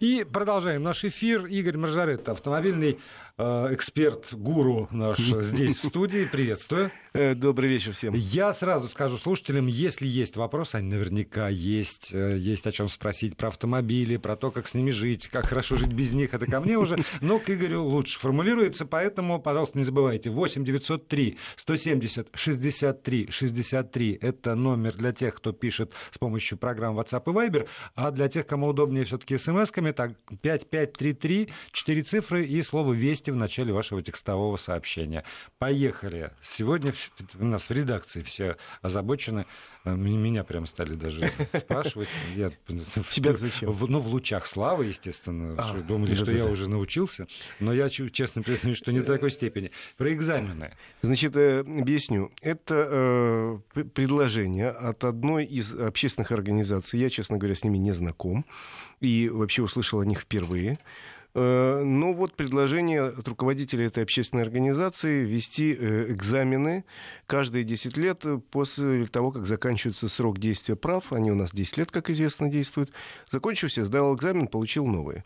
И продолжаем наш эфир. Игорь Маржарет, автомобильный Э, эксперт, гуру наш здесь в студии. Приветствую. Э, добрый вечер всем. Я сразу скажу слушателям, если есть вопросы, они наверняка есть, э, есть о чем спросить про автомобили, про то, как с ними жить, как хорошо жить без них, это ко мне уже, но к Игорю лучше формулируется, поэтому, пожалуйста, не забывайте, 8 903 170 63 63, это номер для тех, кто пишет с помощью программ WhatsApp и Viber, а для тех, кому удобнее все-таки смс-ками, так, 5533, 4 цифры и слово «Вести» в начале вашего текстового сообщения. Поехали. Сегодня у нас в редакции все озабочены. Э, меня прям стали даже спрашивать. Я, Тебя зачем? В, ну, в лучах славы, естественно. А, что думали, что я уже научился. Но я честно признаюсь, что не до такой степени. Про экзамены. Значит, э, объясню. Это э, предложение от одной из общественных организаций. Я, честно говоря, с ними не знаком. И вообще услышал о них впервые. Э, ну вот предложение от руководителя этой общественной организации ввести э, экзамены каждые 10 лет после того, как заканчивается срок действия прав. Они у нас 10 лет, как известно, действуют. Закончился, сдал экзамен, получил новые.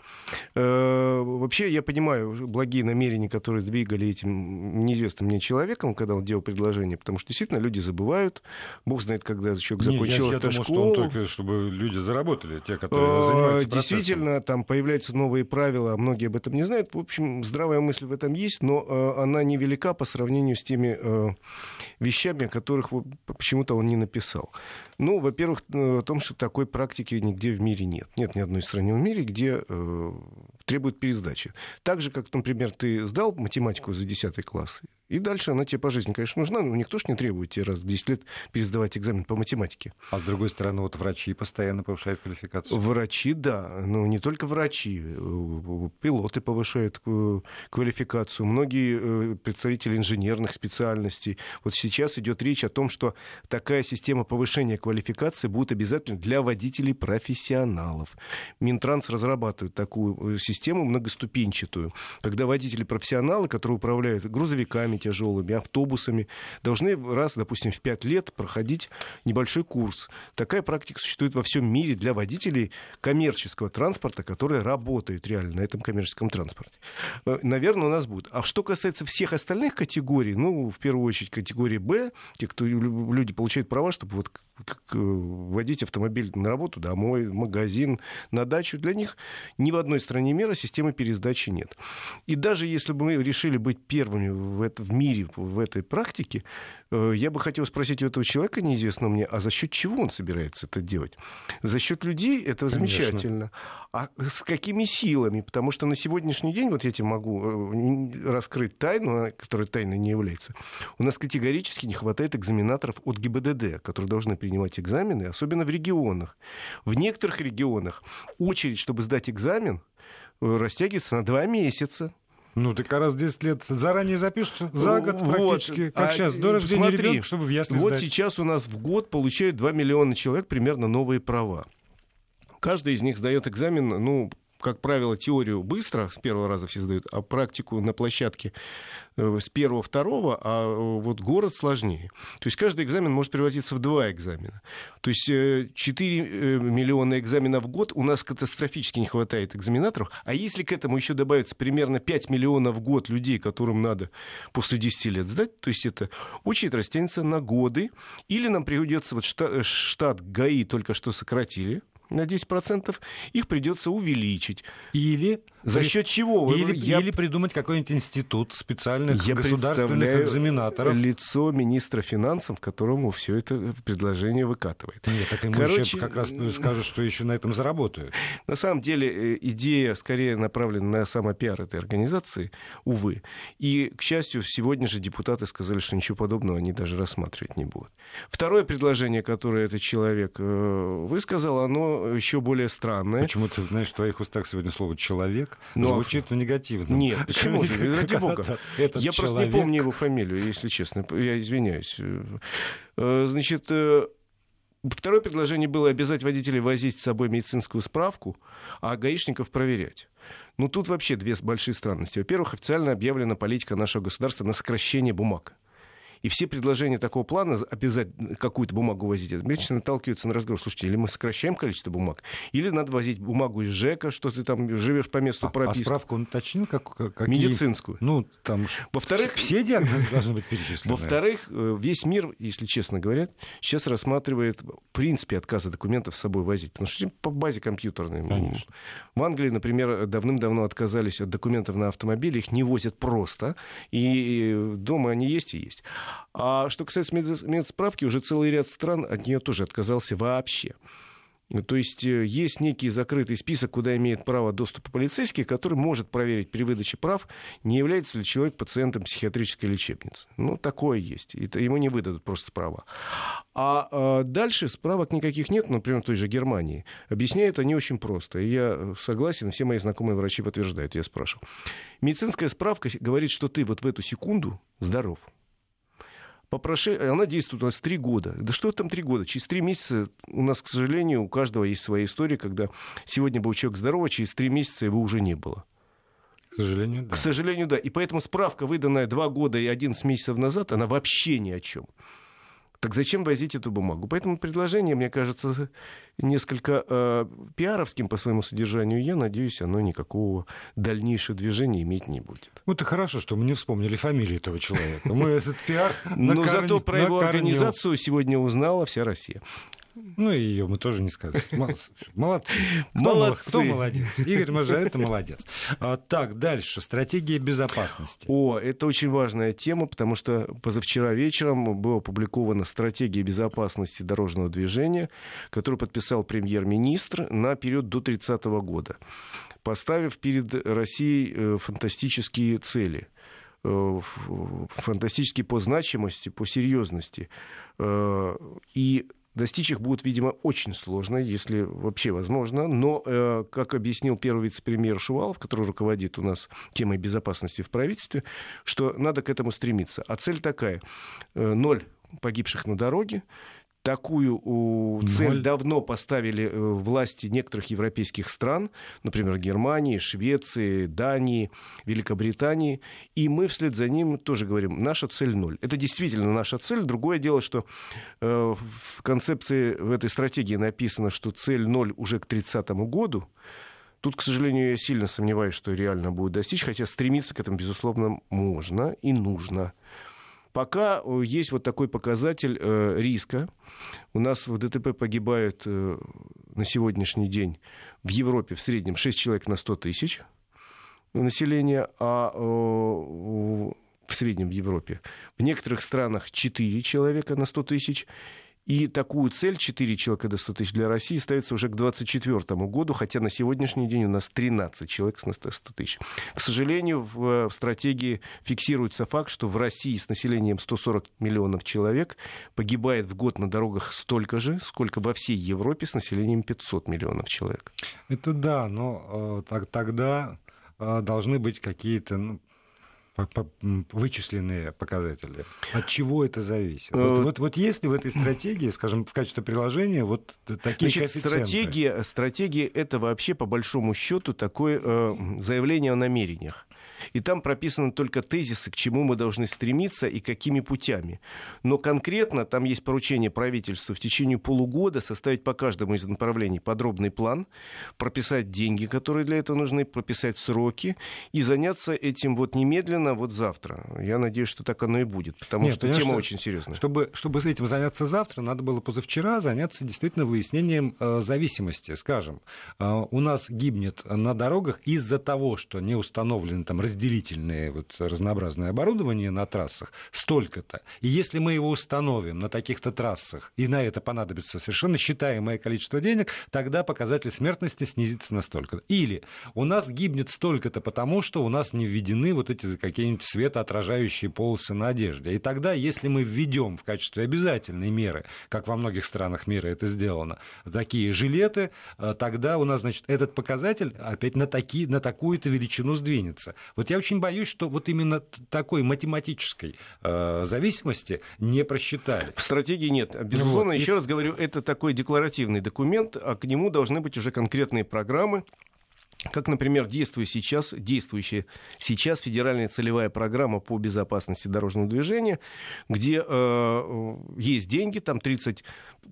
Э, вообще, я понимаю благие намерения, которые двигали этим неизвестным мне человеком, когда он делал предложение, потому что действительно люди забывают. Бог знает, когда человек закончил думаю, школу. что он только, чтобы люди заработали, те, которые занимаются. Действительно, там появляются новые правила многие об этом не знают. В общем, здравая мысль в этом есть, но э, она невелика по сравнению с теми э, вещами, о которых почему-то он не написал. Ну, во-первых, о том, что такой практики нигде в мире нет. Нет ни одной страны в мире, где э, требуют пересдачи. Так же, как, например, ты сдал математику за 10 класс, и дальше она тебе по жизни, конечно, нужна, но никто же не требует тебе раз в 10 лет пересдавать экзамен по математике. А с другой стороны, вот врачи постоянно повышают квалификацию. Врачи, да, но не только врачи. Пилоты повышают э, квалификацию, многие э, представители инженерных специальностей. Вот сейчас идет речь о том, что такая система повышения квалификации будет обязательно для водителей профессионалов. Минтранс разрабатывает такую э, систему многоступенчатую, когда водители-профессионалы, которые управляют грузовиками, грузовиками тяжелыми, автобусами, должны раз, допустим, в пять лет проходить небольшой курс. Такая практика существует во всем мире для водителей коммерческого транспорта, который работает реально на этом коммерческом транспорте. Э, наверное, у нас будет. А что касается всех остальных категорий, ну, в первую очередь категории Б, те, кто люди получают права, чтобы вот водить автомобиль на работу, домой, магазин, на дачу, для них ни в одной стране мира системы пересдачи нет. И даже если бы мы решили быть первыми в, это, в мире в этой практике, Э, я бы хотел спросить у этого человека, неизвестного мне, а за счет чего он собирается это делать? За счет людей это Конечно. замечательно. А с какими силами? Потому что на сегодняшний день, вот я тебе могу э, раскрыть тайну, которая тайной не является. У нас категорически не хватает экзаменаторов от ГИБДД, которые должны принимать экзамены, особенно в регионах. В некоторых регионах очередь, чтобы сдать экзамен, э, растягивается на два месяца. Ну, так а раз 10 лет заранее запишутся, за год практически, вот. как а, сейчас, до рождения смотри, ребенка, чтобы в ясли Вот сдать. сейчас у нас в год получают 2 миллиона человек примерно новые права. Каждый из них сдает экзамен, ну, как правило, теорию быстро, с первого раза все сдают, а практику на площадке э, с первого, второго, а э, вот город сложнее. То есть каждый экзамен может превратиться в два экзамена. То есть 4 э, миллиона экзаменов в год у нас катастрофически не хватает экзаменаторов, а если к этому еще добавится примерно 5 миллионов в год людей, которым надо после 10 лет сдать, то есть это очередь растянется на годы, или нам придется, вот штат, штат ГАИ только что сократили, на 10%, их придется увеличить. Или за счет чего? Или, я... или придумать какой-нибудь институт специальных я государственных экзаменаторов. лицо министра финансов, которому все это предложение выкатывает. Нет, так ему Короче, еще как раз скажут, что еще на этом заработают. На самом деле э, идея скорее направлена на самопиар этой организации, увы. И, к счастью, сегодня же депутаты сказали, что ничего подобного они даже рассматривать не будут. Второе предложение, которое этот человек э, высказал, оно еще более странное. Почему ты знаешь, в твоих устах сегодня слово «человек» Но... Звучит ну, негативно. Нет, почему же? Ради бога. Я просто не помню его фамилию, если честно. Я извиняюсь. Э, значит, э, Второе предложение было обязать водителей возить с собой медицинскую справку, а гаишников проверять. Ну, тут вообще две большие странности. Во-первых, официально объявлена политика нашего государства на сокращение бумаг. И все предложения такого плана, обязательно какую-то бумагу возить, обычно наталкиваются на разговор. Слушайте, или мы сокращаем количество бумаг, или надо возить бумагу из ЖЭКа, что ты там живешь по месту А, а прописки. справку он уточнил? Как, как- какие- Медицинскую. Ну, там Во-вторых, все диагнозы должны быть перечислены. Во-вторых, э, весь мир, если честно говоря, сейчас рассматривает в принципе отказ от документов с собой возить, потому что по базе компьютерной. Конечно. В Англии, например, давным-давно отказались от документов на автомобиле, их не возят просто, и дома они есть и есть. А что касается медсправки, уже целый ряд стран от нее тоже отказался вообще. То есть э, есть некий закрытый список, куда имеет право доступа полицейский, который может проверить при выдаче прав, не является ли человек пациентом психиатрической лечебницы. Ну, такое есть. И то ему не выдадут просто права. А э, дальше справок никаких нет, например, в той же Германии. Объясняют они очень просто. И я э, согласен, все мои знакомые врачи подтверждают, я спрашивал. Медицинская справка говорит, что ты вот в эту секунду здоров. По проше... Она действует у нас три года. Да что там три года? Через три месяца у нас, к сожалению, у каждого есть своя история, когда сегодня был человек здоровый, через три месяца его уже не было. К сожалению, да. К сожалению, да. И поэтому справка, выданная два года и 11 месяцев назад, она вообще ни о чем. Так зачем возить эту бумагу? Поэтому предложение, мне кажется, несколько э, пиаровским по своему содержанию. Я надеюсь, оно никакого дальнейшего движения иметь не будет. Вот и хорошо, что мы не вспомнили фамилию этого человека. Мы этот пиар Но накорни- зато про его организацию сегодня узнала вся Россия. Ну, и ее мы тоже не сказали. Молодцы. Молодцы. Кто, Молодцы. мол- Кто молодец? Игорь Мажарета молодец. А, так, дальше. Стратегия безопасности. О, это очень важная тема, потому что позавчера вечером была опубликована стратегия безопасности дорожного движения, которую подписал премьер-министр на период до 30 года, поставив перед Россией э, фантастические цели э, ф- фантастические по значимости, по серьезности. Э, И достичь их будет, видимо, очень сложно, если вообще возможно. Но, э, как объяснил первый вице-премьер Шувалов, который руководит у нас темой безопасности в правительстве, что надо к этому стремиться. А цель такая. э, Ноль погибших на дороге. Такую цель Ноль. давно поставили э, власти некоторых европейских стран, например, Германии, Швеции, Дании, Великобритании. И мы вслед за ним тоже говорим, наша цель ноль. Это действительно наша цель. Другое дело, что э, в концепции, в этой стратегии написано, что цель ноль уже к 30 году. Тут, к сожалению, я сильно сомневаюсь, что реально будет достичь, хотя стремиться к этому, безусловно, можно и нужно. Пока э, есть вот такой показатель э, риска. У нас в ДТП погибают э, на сегодняшний день в Европе в среднем 6 человек на 100 тысяч населения, а в среднем в Европе. В некоторых странах 4 человека на 100 тысяч. И такую цель 4 человека до 100 тысяч для России ставится уже к 2024 году, хотя на сегодняшний день у нас 13 человек на 100 тысяч. К сожалению, в, в стратегии фиксируется факт, что в России с населением 140 миллионов человек погибает в год на дорогах столько же, сколько во всей Европе с населением 500 миллионов человек. Это да, но э, так- тогда э, должны быть какие-то ну, вычисленные показатели. От чего это зависит? Э, Вот, вот, вот есть ли в этой стратегии, скажем, в качестве приложения вот такие Значит, коэффициенты? стратегия, стратегия это вообще по большому счету такое э, заявление о намерениях. И там прописаны только тезисы, к чему мы должны стремиться и какими путями. Но конкретно там есть поручение правительству в течение полугода составить по каждому из направлений подробный план, прописать деньги, которые для этого нужны, прописать сроки и заняться этим вот немедленно, вот завтра. Я надеюсь, что так оно и будет, потому Нет, что тема что- очень серьезная. Чтобы, чтобы с этим заняться завтра, надо было позавчера заняться действительно выяснением э, зависимости. Скажем, э, у нас гибнет на дорогах из-за того, что не установлены там разделительные вот, разнообразное оборудование на трассах, столько-то. И если мы его установим на таких-то трассах, и на это понадобится совершенно считаемое количество денег, тогда показатель смертности снизится настолько. Или у нас гибнет столько-то потому, что у нас не введены вот эти какие-нибудь светоотражающие полосы на одежде. И тогда, если мы введем в качестве обязательной меры, как во многих странах мира это сделано, такие жилеты, э, тогда у нас, значит, этот показатель опять на, такие, на такую-то величину сдвинется. Вот я очень боюсь, что вот именно такой математической э, зависимости не просчитали. В стратегии нет. Безусловно, Вот. И- еще раз говорю, это такой декларативный документ, а к нему должны быть уже конкретные программы, как, например, действует сейчас, действующая сейчас федеральная целевая программа по безопасности дорожного движения, где э, есть деньги, там 30,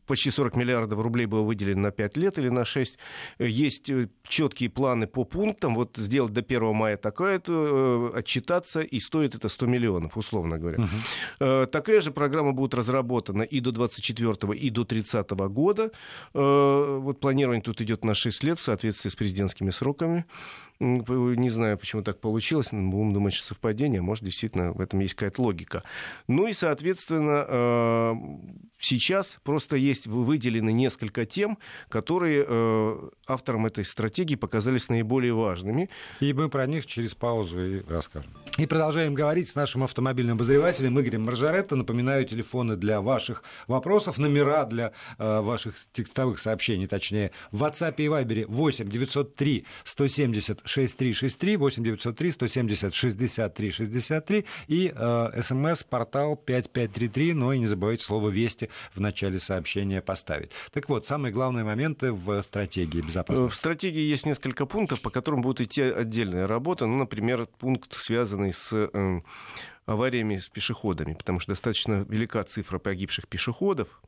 почти 40 миллиардов рублей было выделено на 5 лет или на 6. Есть э, четкие планы по пунктам, вот сделать до 1 мая такое-то, э, отчитаться, и стоит это 100 миллионов, условно говоря. Угу. Э, такая же программа будет разработана и до 24 и до 30 года. Э, вот планирование тут идет на 6 лет в соответствии с президентскими сроками сроками. Не знаю, почему так получилось. Будем думать, что совпадение. А может, действительно, в этом есть какая-то логика. Ну и, соответственно, э, сейчас просто есть выделены несколько тем, которые э, авторам этой стратегии показались наиболее важными. И мы про них через паузу и расскажем. И продолжаем говорить с нашим автомобильным обозревателем Игорем Маржаретто. Напоминаю, телефоны для ваших вопросов, номера для э, ваших текстовых сообщений, точнее, в WhatsApp и Viber 8 903 170 6363, 8 903 170 63 63 и э, смс-портал 5533, но и не забывайте слово «Вести» в начале сообщения поставить. Так вот, самые главные моменты в стратегии безопасности. В стратегии есть несколько пунктов, по которым будет идти отдельная работа. Ну, например, пункт, связанный с э, авариями с пешеходами, потому что достаточно велика цифра погибших пешеходов.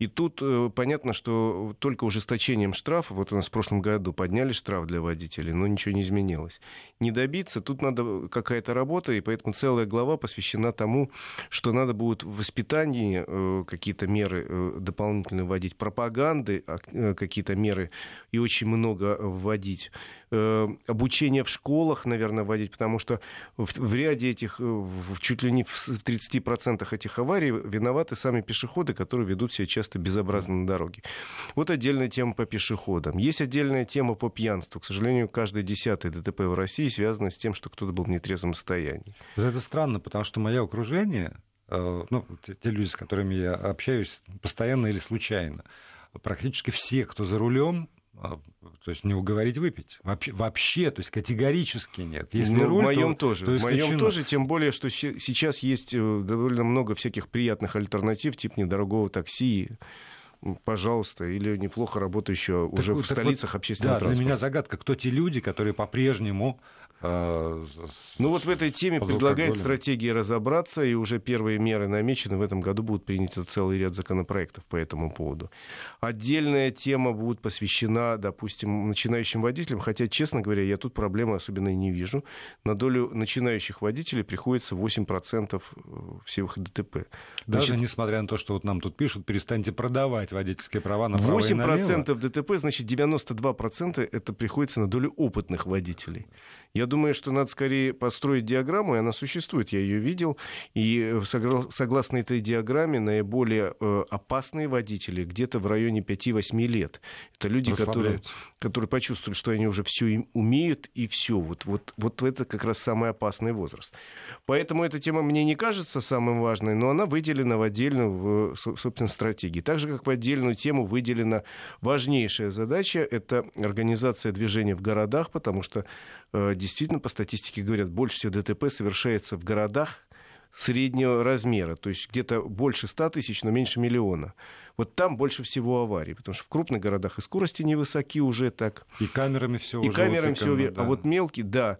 И тут э, понятно, что только ужесточением штрафа, вот у нас в прошлом году подняли штраф для водителей, но ничего не изменилось. Не добиться, тут надо какая-то работа, и поэтому целая глава посвящена тому, что надо будет в воспитании э, какие-то меры э, дополнительно вводить, пропаганды э, какие-то меры и очень много вводить. Э, обучение в школах, наверное, вводить, потому что в, в ряде этих, в, чуть ли не в 30% этих аварий виноваты сами пешеходы, которые ведут себя часто безобразно на дороге. Вот отдельная тема по пешеходам. Есть отдельная тема по пьянству. К сожалению, каждый десятый ДТП в России связано с тем, что кто-то был в нетрезвом состоянии. Это странно, потому что мое окружение, э, ну, те люди, с которыми я общаюсь, постоянно или случайно, практически все, кто за рулем, то есть не уговорить выпить. Вообще, вообще то есть категорически нет. Если ну, руль, в моем то, тоже. То в моем тоже, тем более, что сейчас есть э, довольно много всяких приятных альтернатив, типа недорогого такси, пожалуйста, или неплохо работающего уже так, в столицах вот, общественного да, транспорта. Для меня загадка, кто те люди, которые по-прежнему а, ну вот в этой теме предлагает стратегия разобраться, и уже первые меры намечены. В этом году будут приняты целый ряд законопроектов по этому поводу. Отдельная тема будет посвящена, допустим, начинающим водителям, хотя, честно говоря, я тут проблемы особенно не вижу. На долю начинающих водителей приходится 8% всех ДТП. Даже значит, несмотря на то, что вот нам тут пишут, перестаньте продавать водительские права на 8% и налево. ДТП, значит, 92% это приходится на долю опытных водителей. Я думаю, что надо скорее построить диаграмму, и она существует, я ее видел, и э, согласно этой диаграмме наиболее э, опасные водители где-то в районе 5-8 лет. Это люди, которые, которые почувствовали, что они уже все умеют, и все. Вот, вот, вот это как раз самый опасный возраст. Поэтому эта тема мне не кажется самой важной, но она выделена в отдельную, в, собственно, стратегии. Так же, как в отдельную тему выделена важнейшая задача – это организация движения в городах, потому что Э, действительно, по статистике говорят, больше всего ДТП совершается в городах среднего размера, то есть где-то больше 100 тысяч, но меньше миллиона. Вот там больше всего аварий, потому что в крупных городах и скорости невысоки уже так. И камерами все И уже камерами все, да. а вот мелкие, да.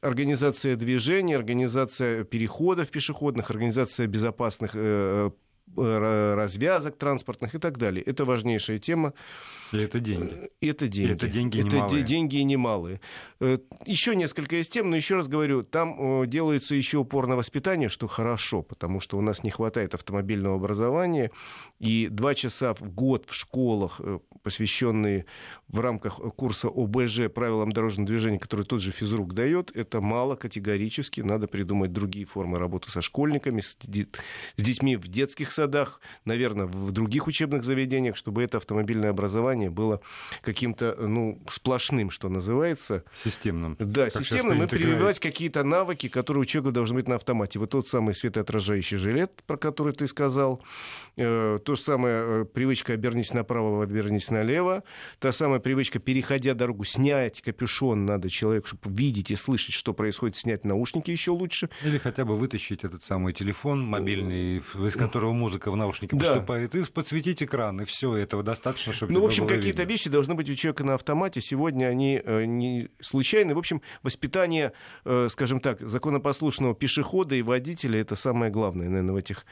Организация движения, организация переходов пешеходных, организация безопасных э, Э, развязок транспортных и так далее. Это важнейшая тема. И это деньги. Это деньги. И это деньги это немалые. деньги немалые. Э, еще несколько из тем, но еще раз говорю, там делается еще упор на воспитание, что хорошо, потому что у нас не хватает автомобильного образования, и два часа в год в школах, э, посвященные в рамках курса ОБЖ правилам дорожного движения, который тот же физрук дает, это мало категорически. Надо придумать другие формы работы со школьниками, с детьми в детских садах, садах, наверное, в других учебных заведениях, чтобы это автомобильное образование было каким-то, ну, сплошным, что называется. Системным. Да, как системным, и прививать какие-то навыки, которые у человека должны быть на автомате. Вот тот самый светоотражающий жилет, про который ты сказал, э, то же самое э, привычка «обернись направо, обернись налево», та самая привычка, переходя дорогу, снять капюшон надо человеку, чтобы видеть и слышать, что происходит, снять наушники еще лучше. Или хотя бы вытащить этот самый телефон мобильный, из которого музыка в наушнике да. поступает, и подсветить экран, и все, этого достаточно, чтобы Ну, в общем, какие-то вещи должны быть у человека на автомате. Сегодня они э, не случайны. В общем, воспитание, э, скажем так, законопослушного пешехода и водителя это самое главное, наверное, в этих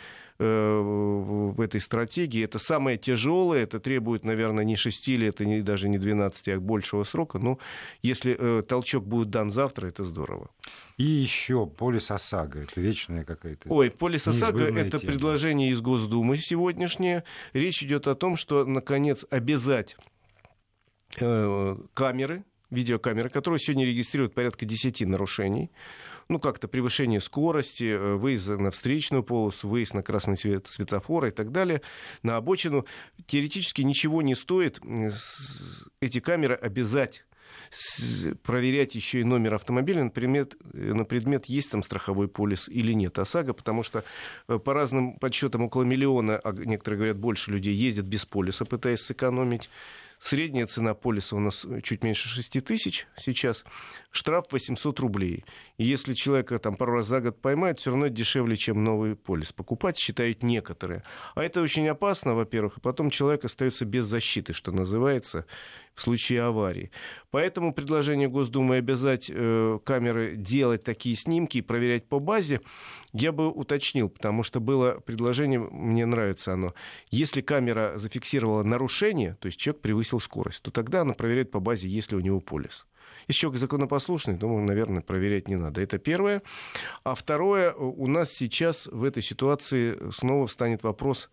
в этой стратегии. Это самое тяжелое, это требует, наверное, не 6 лет, и не, даже не 12, а большего срока. Но если э, толчок будет дан завтра, это здорово. И еще полис ОСАГО, это вечная какая-то... Ой, полис ОСАГО — это тема. предложение из Госдумы сегодняшнее. Речь идет о том, что, наконец, обязать э, камеры, видеокамеры, которые сегодня регистрируют порядка 10 нарушений, ну, как-то превышение скорости, э, выезд на встречную полосу, выезд на красный свет светофора и так далее, на обочину. Теоретически ничего не стоит эти камеры обязать проверять еще и номер автомобиля на предмет, на предмет, есть там страховой полис или нет ОСАГО, потому что э, по разным подсчетам около миллиона, а некоторые говорят больше людей, ездят без полиса, пытаясь сэкономить. Средняя цена полиса у нас чуть меньше 6 тысяч сейчас. Штраф 800 рублей. И если человека там пару раз за год поймают, все равно дешевле, чем новый полис покупать, считают некоторые. А это очень опасно, во-первых. И потом человек остается без защиты, что называется в случае аварии. Поэтому предложение Госдумы обязать э, камеры делать такие снимки и проверять по базе, я бы уточнил, потому что было предложение, мне нравится оно. Если камера зафиксировала нарушение, то есть человек превысил скорость, то тогда она проверяет по базе, есть ли у него полис. Если человек законопослушный, думаю, наверное, проверять не надо. Это первое. А второе, у нас сейчас в этой ситуации снова встанет вопрос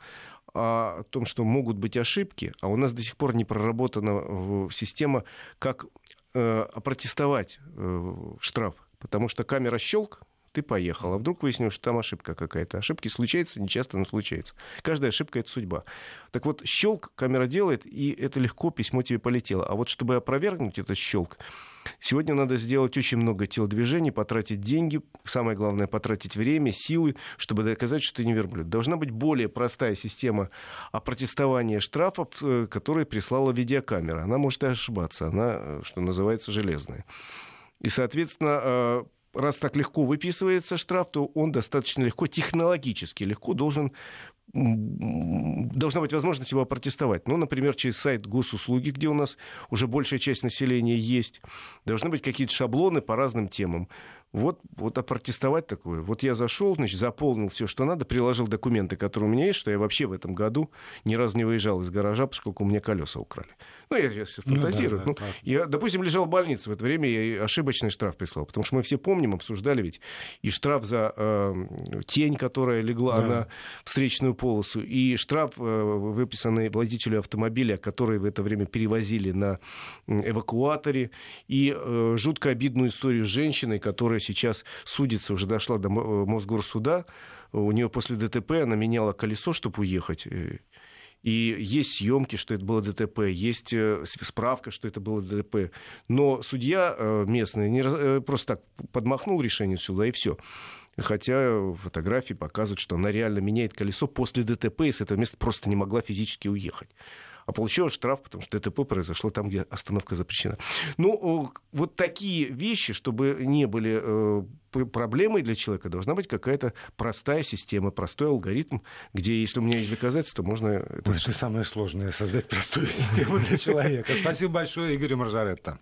о том, что могут быть ошибки, а у нас до сих пор не проработана система, как э, опротестовать э, штраф. Потому что камера щелк, ты поехал. А вдруг выяснилось, что там ошибка какая-то. Ошибки случаются, нечасто, но случается. Каждая ошибка — это судьба. Так вот, щелк камера делает, и это легко, письмо тебе полетело. А вот чтобы опровергнуть этот щелк, Сегодня надо сделать очень много телодвижений, потратить деньги, самое главное, потратить время, силы, чтобы доказать, что ты не верблюд. Должна быть более простая система опротестования штрафов, э, которые прислала видеокамера. Она может и ошибаться, она, э, что называется, железная. И, соответственно, э, раз так легко выписывается штраф, то он достаточно легко, технологически легко должен должна быть возможность его протестовать. Ну, например, через сайт госуслуги, где у нас уже большая часть населения есть. Должны быть какие-то шаблоны по разным темам. Вот, вот опротестовать такое. Вот я зашел, значит, заполнил все, что надо, приложил документы, которые у меня есть, что я вообще в этом году ни разу не выезжал из гаража, поскольку у меня колеса украли. Ну, я сейчас фантазирую. Ну, да, да, ну, я, допустим, лежал в больнице в это время, я ошибочный штраф прислал. Потому что мы все помним, обсуждали ведь и штраф за э, тень, которая легла да. на встречную полосу, и штраф, э, выписанный водителю автомобиля, который в это время перевозили на эвакуаторе, и э, жутко обидную историю с женщиной, которая сейчас судится, уже дошла до э, Мосгорсуда, у нее после ДТП она меняла колесо, чтобы уехать. Э, и есть съемки, что это было ДТП, есть э, справка, что это было ДТП. Но судья местный не просто так подмахнул решение сюда, и все. Хотя фотографии показывают, что она реально меняет колесо после ДТП и с этого места просто не могла физически уехать а получила штраф, потому что ДТП произошло там, где остановка запрещена. Ну, вот такие вещи, чтобы не были э, проблемой для человека, должна быть какая-то простая система, простой алгоритм, где, если у меня есть доказательства, можно... Это, это самое сложное, создать простую систему для человека. Спасибо большое, Игорь Маржаретта.